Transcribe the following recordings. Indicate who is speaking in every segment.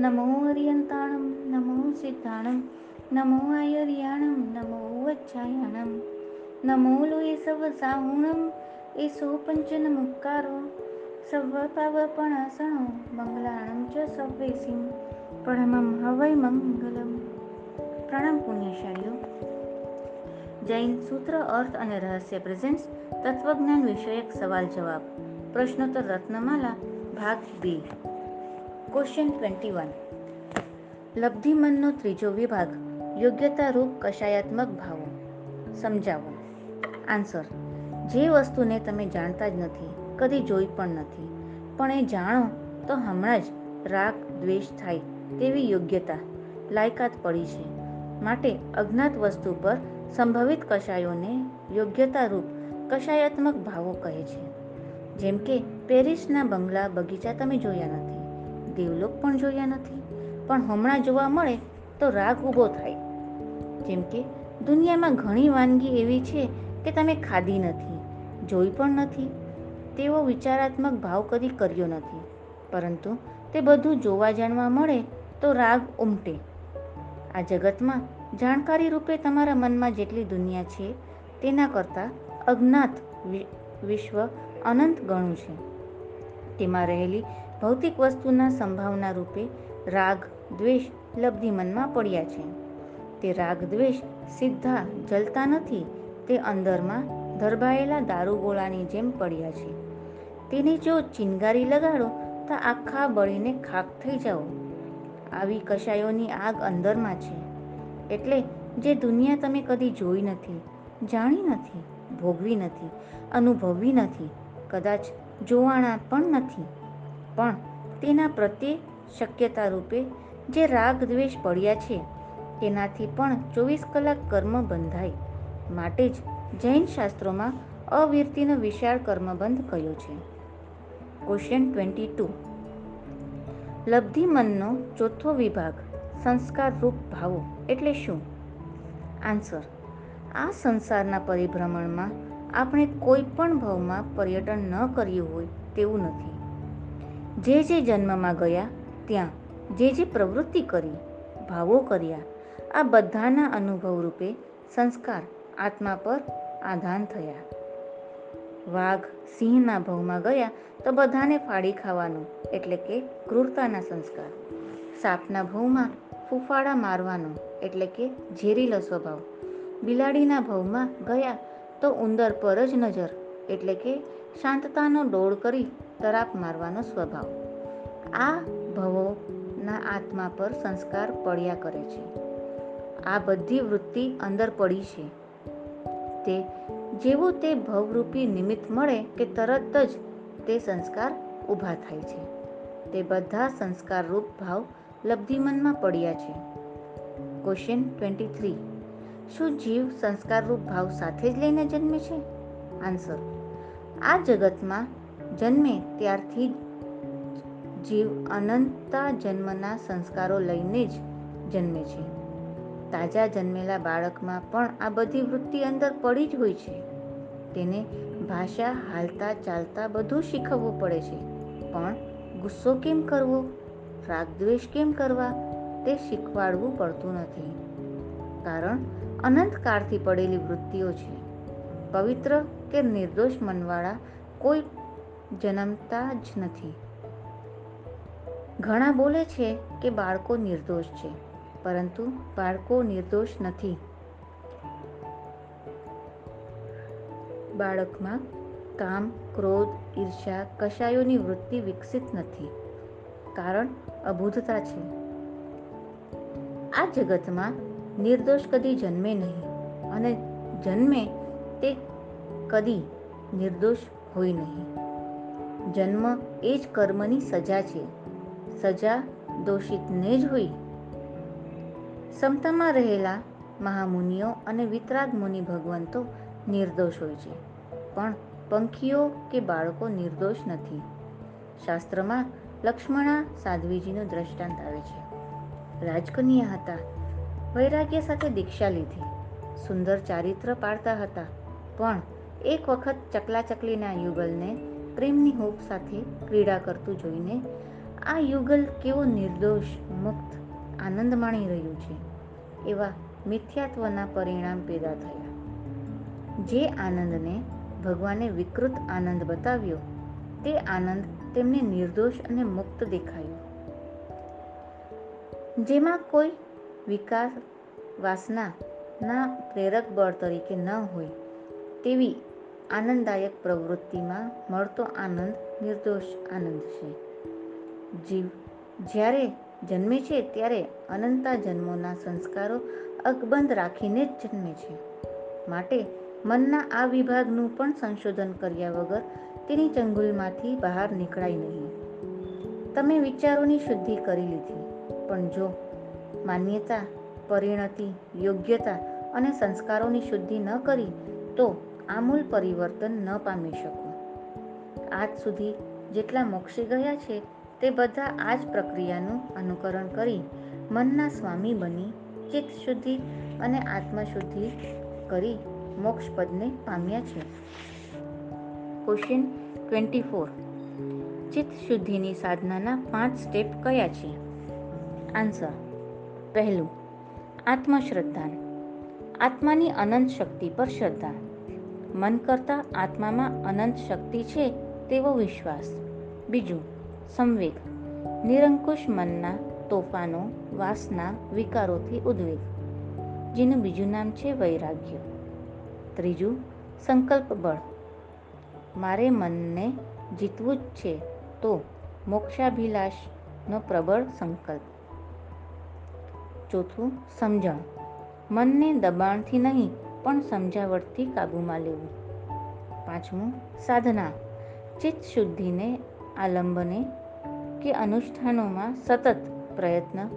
Speaker 1: નમો અરિયંતાણમ નમો સિદ્ધાણમ નમો આયર્યાણમ નમો વચ્છાયાણમ નમો લોય serve સાહુણમ એસો પંચન મુક્કારો સર્વ પાવપણાસણો મંગલાણમ ચ સવ્વેસિમ પરમમ હવૈ મંગલમ પ્રણામ પુણ્યશાળીઓ જૈન સૂત્ર અર્થ અને રહસ્ય પ્રેઝન્ટ્સ તત્વજ્ઞાન વિષયક સવાલ જવાબ પ્રશ્નોત્તર રત્નમાલા ભાગ બે ક્વેશ્ચન ટ્વેન્ટી વન લબ્ધિમનનો ત્રીજો વિભાગ યોગ્યતા રૂપ કશાયાત્મક ભાવો. સમજાવો. આન્સર જે વસ્તુને તમે જાણતા જ નથી, કદી જોઈ પણ નથી, પણ એ જાણો તો હમણાં જ રાગ, દ્વેષ થાય તેવી યોગ્યતા લાયકાત પડી છે. માટે અજ્ઞાત વસ્તુ પર સંભવિત કશાયોને યોગ્યતા રૂપ કશાયાત્મક ભાવો કહે છે. જેમ કે પેરિસના બંગલા બગીચા તમે જોયા નથી. દેવલોક પણ જોયા નથી. પણ હમણાં જોવા મળે તો રાગ ઊભો થાય. જેમ કે, દુનિયામાં ઘણી વાનગી એવી છે કે તમે ખાધી નથી, જોઈ પણ નથી. તેવો વિચારાત્મક ભાવ કદી કર્યો નથી. પરંતુ તે બધું જોવા જાણવા મળે તો રાગ ઉમટે. આ જગતમાં જાણકારી રૂપે તમારા મનમાં જેટલી દુનિયા છે, તેના કરતાં અજ્ઞાત વિશ્વ અનંત ગણું છે. તેમાં રહેલી ભૌતિક વસ્તુના સંભાવના રૂપે રાગ, દ્વેષ લબ્ધિ મનમાં પડ્યા છે. તે રાગ, દ્વેષ સીધા જલતા નથી, તે અંદરમાં ધરબાયેલા દારૂગોળાની જેમ પડ્યા છે. તેને જો ચિનગારી લગાડો, તો આખા બળીને ખાક થઈ જાઓ. આવી કશાયોની આગ અંદરમાં છે. એટલે જે દુનિયા તમે કદી જોઈ નથી, જાણી નથી, ભોગવી નથી, અનુભવી નથી, કદાચ જોવાણા પણ નથી. પણ તેના પ્રત્યે શક્યતા રૂપે જે રાગ દ્વેષ પડ્યા છે, તેનાથી પણ ચોવીસ કલાક કર્મ બંધાય. માટે જ જૈન શાસ્ત્રોમાં અવિરતીનો વિશાળ કર્મબંધ કયો છે. ક્વેશ્ચન ટ્વેન્ટી ટુ લબ્ધિ મનનો ચોથો વિભાગ સંસ્કારરૂપ ભાવો એટલે શું? આન્સર આ સંસારના પરિભ્રમણમાં આપણે કોઈ પણ ભાવમાં પર્યટન ન કર્યું હોય તેવું નથી. જે જે જન્મમાં ગયા, ત્યાં જે જે પ્રવૃત્તિ કરી, ભાવો કર્યા, આ બધાના અનુભવ રૂપે સંસ્કાર આત્મા પર આધાન થયા. વાઘ સિંહના ભવમાં ગયા તો બધાને ફાડી ખાવાનું એટલે કે ક્રૂરતાના સંસ્કાર. સાપના ભવમાં ફૂફાડા મારવાનો એટલે કે ઝેરીલો સ્વભાવ. બિલાડીના ભવમાં ગયા તો ઉંદર પર જ નજર એટલે કે શાંતતાનો ડોળ કરી તરાપ મારવાનો સ્વભાવ. આ ભવોના આત્મા પર સંસ્કાર પડ્યા કરે છે. આ બધી વૃત્તિ અંદર પડી છે. તે જેવું તે ભવરૂપી નિમિત્ત મળે કે તરત જ તે સંસ્કાર ઊભા થાય છે. તે બધા સંસ્કારરૂપ ભાવ લબ્ધિમનમાં પડ્યા છે. ક્વેશ્ચન ટ્વેન્ટી થ્રી શું જીવ સંસ્કારરૂપ ભાવ સાથે જ લઈને જન્મે છે? આન્સર આ જગતમાં જન્મે ત્યારથી જ જીવ અનંતતા જન્મના સંસ્કારો લઈને જ જન્મે છે. તાજા જન્મેલા બાળકમાં પણ આ બધી વૃત્તિ અંદર પડી જ હોય છે. તેને ભાષા હાલતા ચાલતા બધું શીખવવું પડે છે. પણ ગુસ્સો કેમ કરવો, રાગદ્વેષ કેમ કરવા, તે શીખવાડવું પડતું નથી. કારણ અનંતકાળથી પડેલી વૃત્તિઓ છે. પવિત્ર કે નિર્દોષ મનવાળા કોઈ જન્મતા જ નથી. ઘણા બોલે છે કે બાળકો નિર્દોષ છે, પરંતુ બાળકો નિર્દોષ નથી. બાળકમાં કામ, ક્રોધ ઈર્ષા કશાયોની વૃત્તિ વિકસિત નથી, કારણ અભૂતતા છે. આ જગતમાં નિર્દોષ કદી જન્મે નહીં, અને જન્મે તે કદી નિર્દોષ હોય નહીં. જન્મ એ જ કર્મની સજા છે. સજા દોષિતને જ હોય. સમતામાં રહેલા મહામુનિઓ અને વિતરાગ મુનિ ભગવંતો નિર્દોષ હોય છે. પણ પંખીઓ કે બાળકો નિર્દોષ નથી. શાસ્ત્રમાં લક્ષ્મણા સાધ્વીજીનું દ્રષ્ટાંત આવે છે. રાજકન્યા હતા. વૈરાગ્ય સાથે દીક્ષા લીધી. સુંદર ચારિત્ર પાળતા હતા. પણ એક વખત ચકલા ચકલીના યુગલને પ્રેમની હોપ સાથે ક્રીડા કરતું જોઈને આ યુગલ કેવો નિર્દોષ, મુક્ત, આનંદ માણી રહ્યું છે. એવા મિથ્યાત્વના પરિણામ પેદા થયા. જે આનંદને ભગવાને વિકૃત આનંદ બતાવ્યો, તે આનંદ તેમને નિર્દોષ અને મુક્ત દેખાયો. જેમાં કોઈ વિકાસ વાસનાના પ્રેરક બળ તરીકે ન હોય, તેવી આનંદદાયક પ્રવૃત્તિમાં મળતો આનંદ, નિર્દોષ આનંદ છે. જીવ જ્યારે જન્મે છે ત્યારે અનંતા જન્મોના સંસ્કારો અકબંધ રાખીને જ જન્મે છે. માટે મનના આ વિભાગનું પણ સંશોધન કર્યા વગર તેની ચંગુલમાંથી બહાર નીકળાય નહીં. તમે વિચારોની શુદ્ધિ કરી લીધી, પણ જો માન્યતા, પરિણતિ, યોગ્યતા અને સંસ્કારોની શુદ્ધિ ન કરી, તો આમૂલ પરિવર્તન ન પામી શકો. આજ સુધી જેટલા મોક્ષી ગયા છે, તે બધા આ જ પ્રક્રિયાનું અનુકરણ કરી મનના સ્વામી બની, ચિત્ત શુદ્ધિ અને આત્મશુદ્ધિ કરી મોક્ષપદને પામ્યા છે. ક્વેશ્ચન ટ્વેન્ટી ફોર ચિત્ત શુદ્ધિની સાધનાના પાંચ સ્ટેપ કયા છે? આન્સર પહેલું આત્મશ્રદ્ધા આત્માની અનંત શક્તિ પર શ્રદ્ધા. મન કરતાં આત્મામાં અનંત શક્તિ છે તેવો વિશ્વાસ. બીજું, સંવેગ. નિરંકુશ મનના તોફાનો, વાસના વિકારોથી ઉદ્વેગ. જેનું બીજું નામ છે વૈરાગ્ય. ત્રીજું, સંકલ્પ બળ. મારે મનને જીતવું જ છે તો મોક્ષાભિલાષનો પ્રબળ સંકલ્પ. ચોથું, સમજણ. મનને દબાણથી નહીં પણ સમજાવટથી કાબૂમાં લેવું. પાંચમું, સાધના. ચિત્ત શુદ્ધિને આલંબને કે અનુષ્ઠાનોમાં સતત પ્રયત્ન,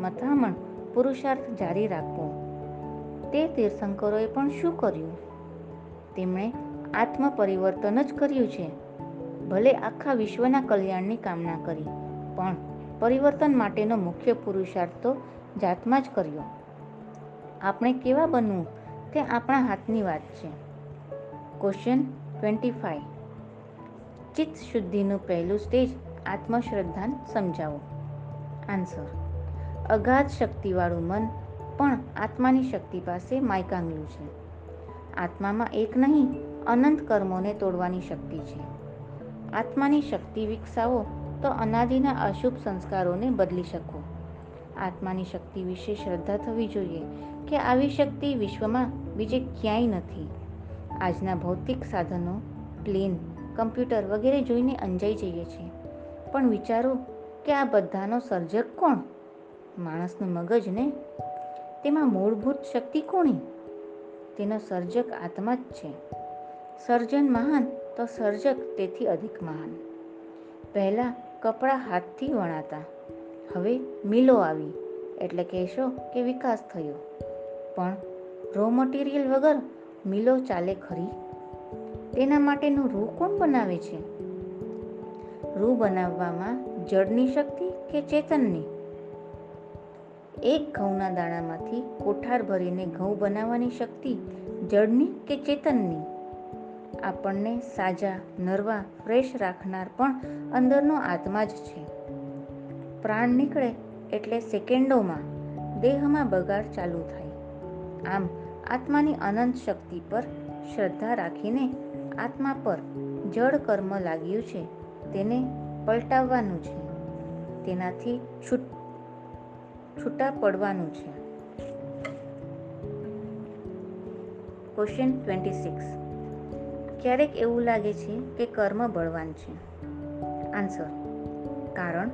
Speaker 1: મથામણ, પુરુષાર્થ જારી રાખવો. તે તીર્થંકરોએ પણ શું કર્યું? તેમણે આત્મ પરિવર્તન જ કર્યું છે. ભલે આખા વિશ્વના કલ્યાણની કામના કરી, પણ પરિવર્તન માટેનો મુખ્ય પુરુષાર્થ તો જાતમાં જ કર્યો. આપણે કેવા બનવું? તે આપણા હાથની વાત છે. ક્વેશ્ચન ટ્વેન્ટી ફાઈવ ચિત્ત શુદ્ધિનું પહેલું સ્ટેજ આત્મશ્રદ્ધાન સમજાવો. આન્સર અગાધ શક્તિવાળું મન પણ આત્માની શક્તિ પાસે માયકાંગલું છે. આત્મામાં એક નહીં, અનંત કર્મોને તોડવાની શક્તિ છે. આત્માની શક્તિ વિકસાવો તો અનાદિના અશુભ સંસ્કારોને બદલી શકો. આત્માની શક્તિ વિશે શ્રદ્ધા થવી જોઈએ કે આવી શક્તિ વિશ્વમાં બીજે ક્યાંય નથી. આજના ભૌતિક સાધનો, પ્લેન, કમ્પ્યુટર વગેરે જોઈને અંજાઈ જઈએ છીએ. પણ વિચારો કે આ બધાનો સર્જક કોણ? માણસનું મગજ ને? તેમાં મૂળભૂત શક્તિ કોની? તેનો સર્જક આત્મા જ છે. સર્જન મહાન તો સર્જક તેથી અધિક મહાન. પહેલાં કપડાં હાથથી વણાતા. હવે મિલો આવી, એટલે કહેશો કે વિકાસ થયો. પણ રો મટીરિયલ વગર મિલો ચાલે ખરી? તેના માટેનું રૂ કોણ બનાવે છે? રૂ બનાવવામાં જળની શક્તિ કે ચેતનની? એક ઘઉંના દાણામાંથી કોઠાર ભરીને ઘઉં બનાવવાની શક્તિ જળની કે ચેતનની? આપણને સાજા, નરવા, ફ્રેશ રાખનાર પણ અંદરનો આત્મા જ છે. પ્રાણ નીકળે એટલે સેકન્ડોમાં દેહમાં બગાડ ચાલુ થાય. આમ આત્માની અનંત શક્તિ પર શ્રદ્ધા રાખીને આત્મા પર જળ કર્મ લાગ્યું છે, તેને પલટાવવાનું છે. તેનાથી છૂટ, છૂટા પડવાનું છે. ક્વેશ્ચન ટ્વેન્ટી સિક્સ ક્યારેક એવું લાગે છે કે કર્મ બળવાન છે? આન્સર કારણ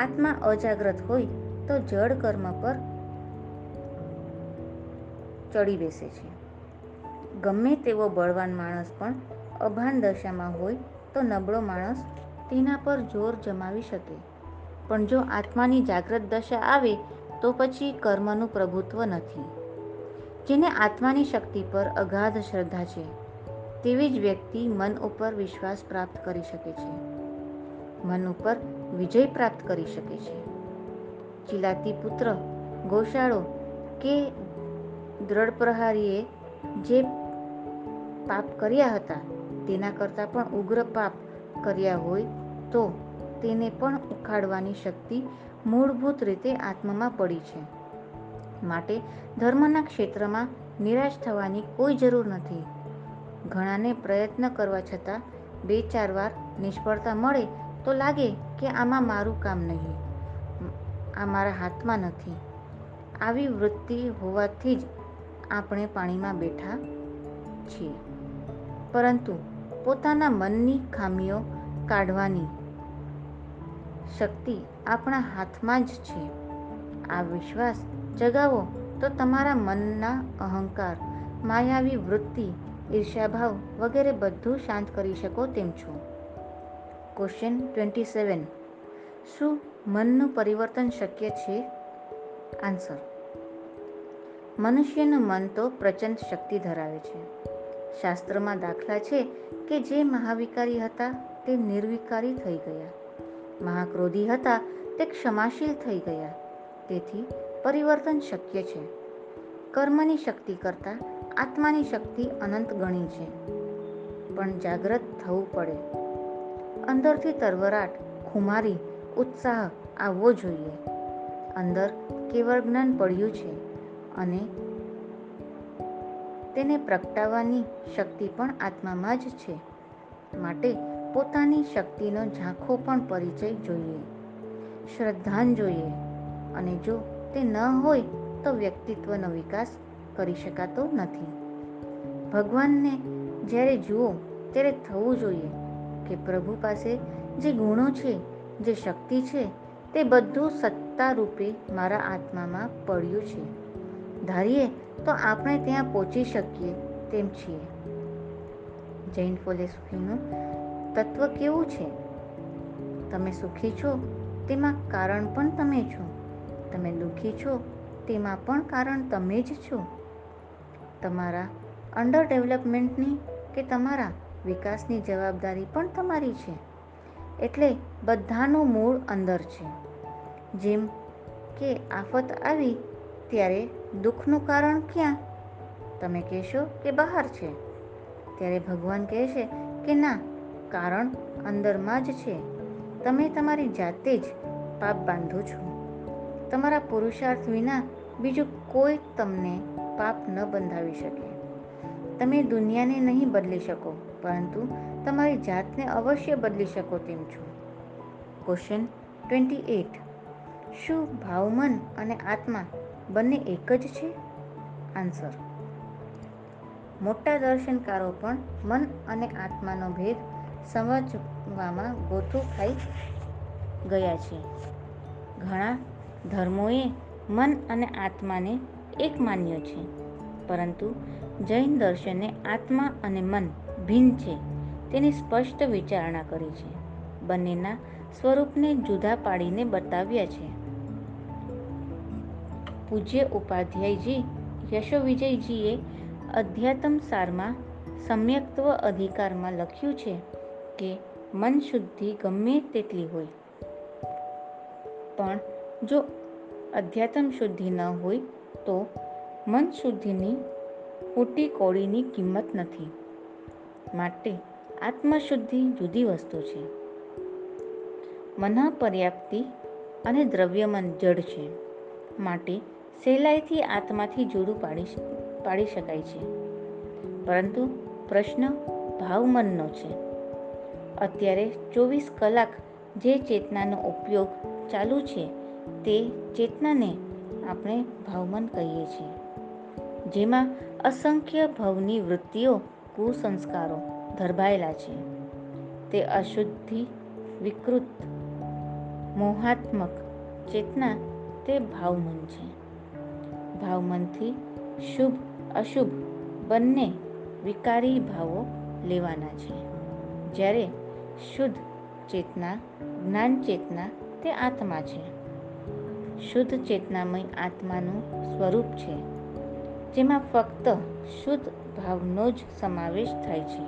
Speaker 1: આત્મા અજાગ્રત હોય તો જળ કર્મ પર ચડી બેસે છે. ગમે તેવો બળવાન માણસ પણ અભાન દશામાં હોય તો નબળો માણસ તેના પર જોર જમાવી શકે. પણ જો આત્માની જાગ્રત દશા આવે તો પછી કર્મનું પ્રભુત્વ નથી. જેને આત્માની શક્તિ પર અગાધ શ્રદ્ધા છે, તેવી જ વ્યક્તિ મન ઉપર વિશ્વાસ પ્રાપ્ત કરી શકે છે. મન ઉપર વિજય પ્રાપ્ત કરી શકે છે. ચિલાતી પુત્ર, ગોશાળો કે દ્રઢ પ્રહારીએ જે પાપ કર્યા હતા, તેના કરતાં પણ ઉગ્ર પાપ કર્યા હોય તો તેને પણ ઉખાડવાની શક્તિ મૂળભૂત રીતે આત્મામાં પડી છે. માટે ધર્મના ક્ષેત્રમાં નિરાશ થવાની કોઈ જરૂર નથી. ઘણાને પ્રયત્ન કરવા છતાં બે ચાર વાર નિષ્ફળતા મળે તો લાગે કે આમાં મારું કામ નહીં. આ મારા હાથમાં નથી. આવી વૃત્તિ હોવાથી જ આપણે પાણીમાં બેઠા છીએ. પરંતુ પોતાના મનની ખામીઓ કાઢવાની શક્તિ આપણા હાથમાં જ છે. આ વિશ્વાસ જગાવો તો તમારા મનના અહંકાર, માયાવી વૃત્તિ, ઈર્ષ્યાભાવ વગેરે બધું શાંત કરી શકો તેમ છો. ક્વેશ્ચન ટ્વેન્ટી સેવન શું મનનું પરિવર્તન શક્ય છે? આન્સર મનુષ્યનું મન તો પ્રચંડ શક્તિ ધરાવે છે. શાસ્ત્રમાં દાખલા છે કે જે મહાવિકારી હતા તે નિર્વિકારી થઈ ગયા. મહાક્રોધી હતા તે ક્ષમાશીલ થઈ ગયા. તેથી પરિવર્તન શક્ય છે. કર્મની શક્તિ કરતાં આત્માની શક્તિ અનંત ગણી છે. પણ જાગ્રત થવું પડે. અંદરથી તરવરાટ, ખુમારી, ઉત્સાહ આવવો જોઈએ. અંદર કેવળ જ્ઞાન પડ્યું છે અને તેને પ્રગટાવવાની શક્તિ પણ આત્મામાં જ છે. માટે પોતાની શક્તિનો ઝાંખો પણ પરિચય જોઈએ. શ્રદ્ધાન જોઈએ અને જો તે ન હોય તો વ્યક્તિત્વનો વિકાસ કરી શકાતો નથી. ભગવાનને જ્યારે જુઓ ત્યારે થવું જોઈએ કે પ્રભુ પાસે જે ગુણો છે, જે શક્તિ છે, તે બધું સત્તા રૂપે મારા આત્મામાં પડ્યું છે. ધારીએ તો આપણે ત્યાં પહોંચી શકીએ તેમ છીએ. જૈન ફિલોસોફીનું તત્વ કેવું છે? તમે સુખી છો, તેમાં કારણ પણ તમે છો. તમે દુઃખી છો, તેમાં પણ કારણ તમે જ છો. તમારા અંડર ડેવલપમેન્ટની કે તમારા વિકાસની જવાબદારી પણ તમારી છે. એટલે બધાનું મૂળ અંદર છે. જેમ કે આફત આવી, ત્યારે દુઃખનું કારણ ક્યાં? તમે કહેશો કે બહાર છે. ત્યારે ભગવાન કહે છે કે ના, કારણ અંદરમાં જ છે. તમે તમારી જાતે જ પાપ બાંધો છો. તમારા પુરુષાર્થ વિના બીજું કોઈ તમને પાપ ન બંધાવી શકે. તમે દુનિયાને નહીં બદલી શકો. પરંતુ તમારી જાતને અવશ્ય બદલી શકો તેમ છો. ક્વેશ્ચન ટ્વેન્ટી એટ શું ભાવમન અને આત્મા બંને એક જ છે? આન્સર મોટા દર્શનકારો પણ મન અને આત્માનો ભેદ સમજવામાં ગોથો ખાઈ ગયા છે. ઘણા ધર્મોએ મન અને આત્માને એક માન્યો છે. પરંતુ જૈન દર્શને આત્મા અને મન ભિન્ન છે. તેની સ્પષ્ટ વિચારણા કરી છે. બંનેના સ્વરૂપને જુદા પાડીને બતાવ્યા છે. પૂજ્ય ઉપાધ્યાયજી, યશોવિજયજીએ અધ્યાત્મ સારમાં સમ્યક્ત્વ અધિકારમાં લખ્યું છે કે મન શુદ્ધિ ગમે તેટલી હોય. પણ જો અધ્યાત્મ શુદ્ધિ ન હોય તો મન શુદ્ધિની ખોટી કોળીની કિંમત નથી. માટે આત્મશુદ્ધિ જુદી વસ્તુ છે. મન પર્યાપ્તિ અને દ્રવ્યમન જડ છે, માટે સહેલાઈથી આત્માથી જુદું પાડી પાડી શકાય છે. પરંતુ પ્રશ્ન ભાવમનનો છે. અત્યારે ચોવીસ કલાક જે ચેતનાનો ઉપયોગ ચાલુ છે, તે ચેતનાને આપણે ભાવમન કહીએ છીએ. જેમાં અસંખ્ય ભવની વૃત્તિઓ કુસંસ્કારો ધરબાયેલા છે. તે અશુદ્ધિ, વિકૃત, મોહાત્મક ચેતના તે ભાવમન છે. ભાવમનથી શુભ, અશુભ બંને વિકારી ભાવો લેવાના છે. જ્યારે શુદ્ધ ચેતના, જ્ઞાન ચેતના તે આત્મા છે. શુદ્ધ ચેતનામય આત્માનું સ્વરૂપ છે, જેમાં ફક્ત શુદ્ધ ભાવનો જ સમાવેશ થાય છે.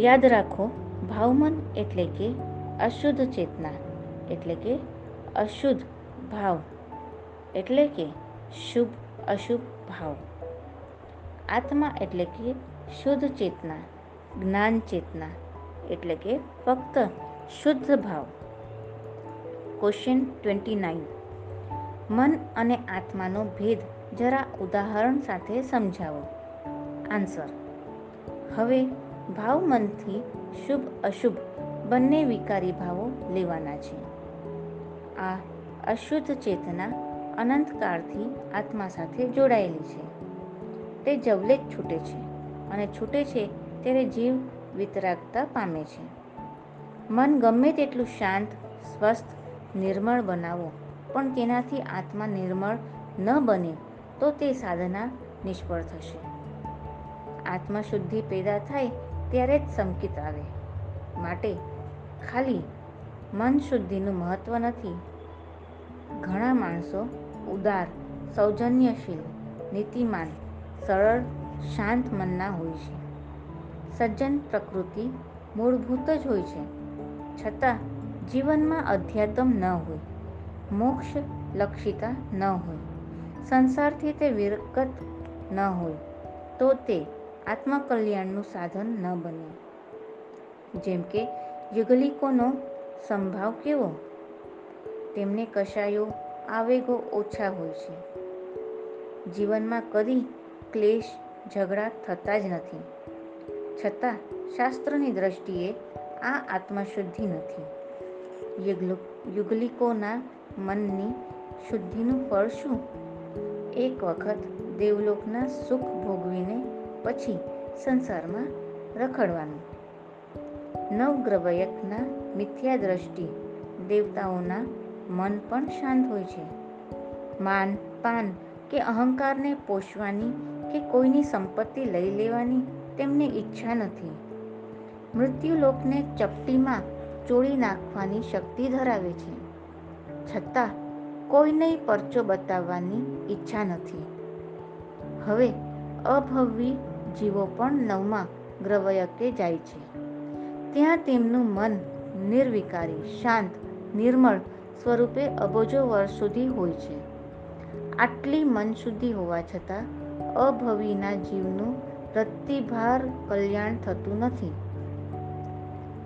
Speaker 1: યાદ રાખો, ભાવમન એટલે કે અશુદ્ધ ચેતના, એટલે કે અશુદ્ધ ભાવ, એટલે કે શુભ અશુભ ભાવ. આત્મા એટલે કે શુદ્ધ ચેતના, જ્ઞાન ચેતના, એટલે કે ફક્ત શુદ્ધ ભાવ. ક્વેશ્ચન ટ્વેન્ટી નાઇન મન અને આત્માનો ભેદ જરા ઉદાહરણ સાથે સમજાવો. આન્સર હવે ભાવ મનથી શુભ અશુભ બંને વિકારી ભાવો લેવાના છે. આ અશુદ્ધ ચેતના અનંતકાળથી આત્મા સાથે જોડાયેલી છે. તે જવલે જ છૂટે છે અને છૂટે છે ત્યારે જીવ વિતરાગતા પામે છે. મન ગમે તેટલું શાંત, સ્વસ્થ, નિર્મળ બનાવો, પણ તેનાથી આત્મા નિર્મળ ન બને તો તે સાધના નિષ્ફળ થશે. આત્મશુદ્ધિ પેદા થાય ત્યારે જ સંકિત આવે. માટે ખાલી મન શુદ્ધિનું મહત્વ નથી. ઘણા માણસો ઉદાર, સૌજન્યશીલ, નીતિમાન, સરળ, શાંત મનના હોય છે. સજ્જન પ્રકૃતિ મૂળભૂત જ હોય છે. છતાં જીવનમાં અધ્યાત્મ ન હોય, મોક્ષ લક્ષિતા ન હોય. સંસારથી તે વિરકત ન હોય, તો તે આત્મકલ્યાણનું સાધન ન બને. જેમ કે, યુગલિકોનો સંભાવ કેવો? તેમને કશાયો આવેગો ઓછા હોય છે. જીવનમાં કદી ક્લેશ, ઝઘડા થતા જ નથી. છતાં, શાસ્ત્રની દ્રષ્ટિએ આ આત્મશુદ્ધિ નથી. યુગલિકોના મનની શુદ્ધિનું ફળ શું? એક વખત દેવલોકના સુખ ભોગવીને પછી સંસારમાં રખડવાનું. નવગ્રવયકના મિથ્યા દ્રષ્ટિ દેવતાઓના મન પણ શાંત હોય છે. માન, પાન કે અહંકારને પોષવાની કે કોઈની સંપત્તિ લઈ લેવાની તેમને ઈચ્છા નથી. મૃત્યુલોકને ચપટીમાં ચોળી નાખવાની શક્તિ ધરાવે છે. છતાં કોઈને પરચો બતાવવાની ઈચ્છા નથી. હવે અભવી જીવો પણ નવમા ગ્રવયકે જાય છે. ત્યાં તેમનું મન નિર્વિકારી, શાંત, નિર્મળ સ્વરૂપે અબોજો વર્ષ સુધી હોય છે. આટલી મન શુદ્ધિ હોવા છતાં અભવીના જીવનું પ્રતિભાર કલ્યાણ થતું નથી.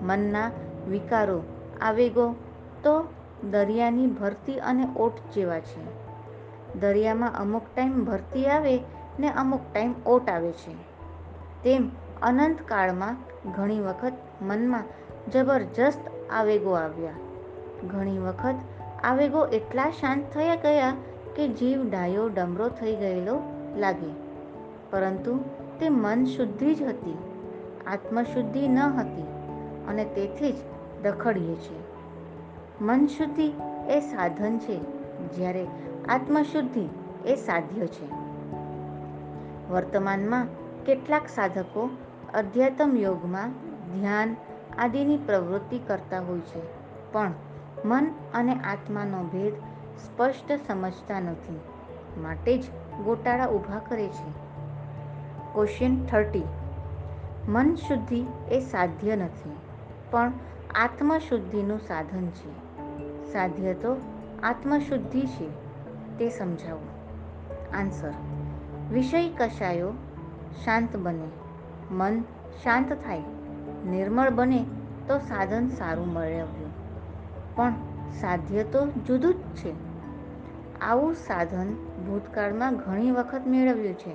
Speaker 1: મનના વિકારો, આવેગો તો દરિયાની ભરતી અને ઓટ જેવા છે. દરિયામાં અમુક ટાઈમ ભરતી આવે ને અમુક ટાઈમ ઓટ આવે છે. તેમ અનંત કાળમાં ઘણી વખત મનમાં જબરજસ્ત આવેગો આવ્યા. ઘણી વખત આવેગો એટલા શાંત થયા ગયા કે જીવ ડાયો ડમરો થઈ ગયેલો લાગે. પરંતુ તે મન શુદ્ધિ જ હતી. આત્મશુદ્ધિ ન હતી અને તેથી જ રખડીએ છીએ. મન શુદ્ધિ એ સાધન છે, જ્યારે આત્મશુદ્ધિ એ સાધ્ય છે. વર્તમાનમાં કેટલાક સાધકો અધ્યાત્મ યોગમાં ધ્યાન આદિની પ્રવૃત્તિ કરતા હોય છે, પણ મન અને આત્માનો ભેદ સ્પષ્ટ સમજતા નથી, માટે જ ગોટાળા ઊભા કરે છે. ક્વેશ્ચન થર્ટી મન શુદ્ધિ એ સાધ્ય નથી, પણ આત્મશુદ્ધિનું સાધન છે. સાધ્ય તો આત્મશુદ્ધિ છે, તે સમજાવો. આન્સર. વિષય કશાયો શાંત બને, મન શાંત થાય, નિર્મળ બને તો સાધન સારું મેળવ્યું. પણ સાધ્ય તો જુદું જ છે. આવું સાધન ભૂતકાળમાં ઘણી વખત મેળવ્યું છે.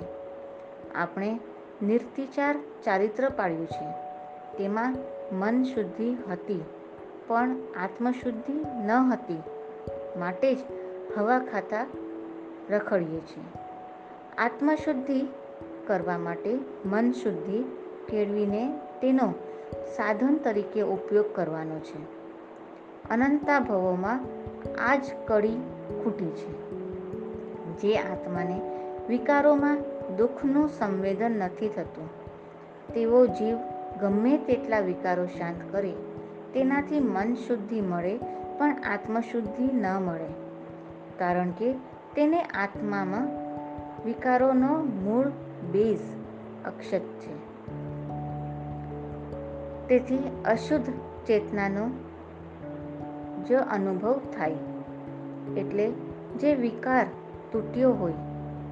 Speaker 1: આપણે નિર્તિચાર ચારિત્ર પાડ્યું છે. તેમાં મન શુદ્ધિ હતી, પણ આત્મશુદ્ધિ ન હતી. માટે જ હવા ખાતા રખડીએ છીએ. આત્મશુદ્ધિ કરવા માટે મન શુદ્ધિ કેળવીને તેનો સાધન તરીકે ઉપયોગ કરવાનો છે. અનંતા ભવોમાં આ જ કડી ખૂટી છે. જે આત્માને વિકારોમાં દુઃખનું સંવેદન નથી થતું, તેવો જીવ ગમે તેટલા વિકારો શાંત કરે, તેનાથી મન શુદ્ધિ મળે, પણ આત્મશુદ્ધિ ન મળે. કારણ કે તેને આત્મામાં વિકારોનો મૂળ બેઝ અક્ષત છે. તેથી અશુદ્ધ ચેતનાનો જ અનુભવ થાય. એટલે જે વિકાર તૂટ્યો હોય,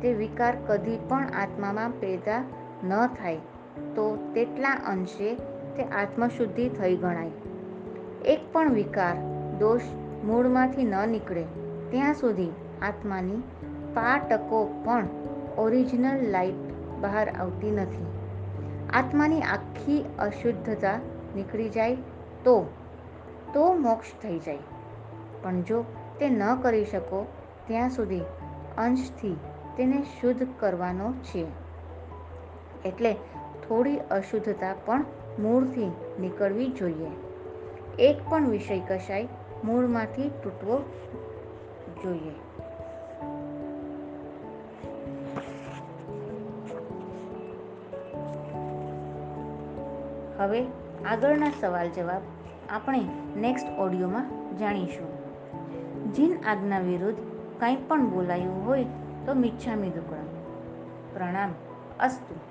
Speaker 1: તે વિકાર કદી પણ આત્મામાં પેદા ન થાય. તો તેટલા અંશે તે આત્મશુદ્ધિ થઈ ગણાય. એક પણ વિકાર, દોષ મૂળમાંથી ન નીકળે. ત્યાં સુધી આત્માની પા ટકો પણ ઓરિજિનલ લાઈટ બહાર આવતી નથી. આત્માની આખી અશુદ્ધતા નીકળી જાય તો તો મોક્ષ થઈ જાય. પણ જો તે ન કરી શકો, ત્યાં સુધી અંશથી તેને શુદ્ધ કરવાનો છે. એટલે થોડી અશુદ્ધતા પણ મૂળથી નીકળવી જોઈએ. એક પણ વિષય કશાય મૂળમાંથી તૂટવો જોઈએ. હવે આગળના સવાલ જવાબ આપણે નેક્સ્ટ ઓડિયોમાં જાણીશું. જીન આજ્ઞા વિરુદ્ધ કંઈ પણ બોલાયું હોય તો મિચ્છામી દુક્કડમ પ્રણામ, અસ્તુ.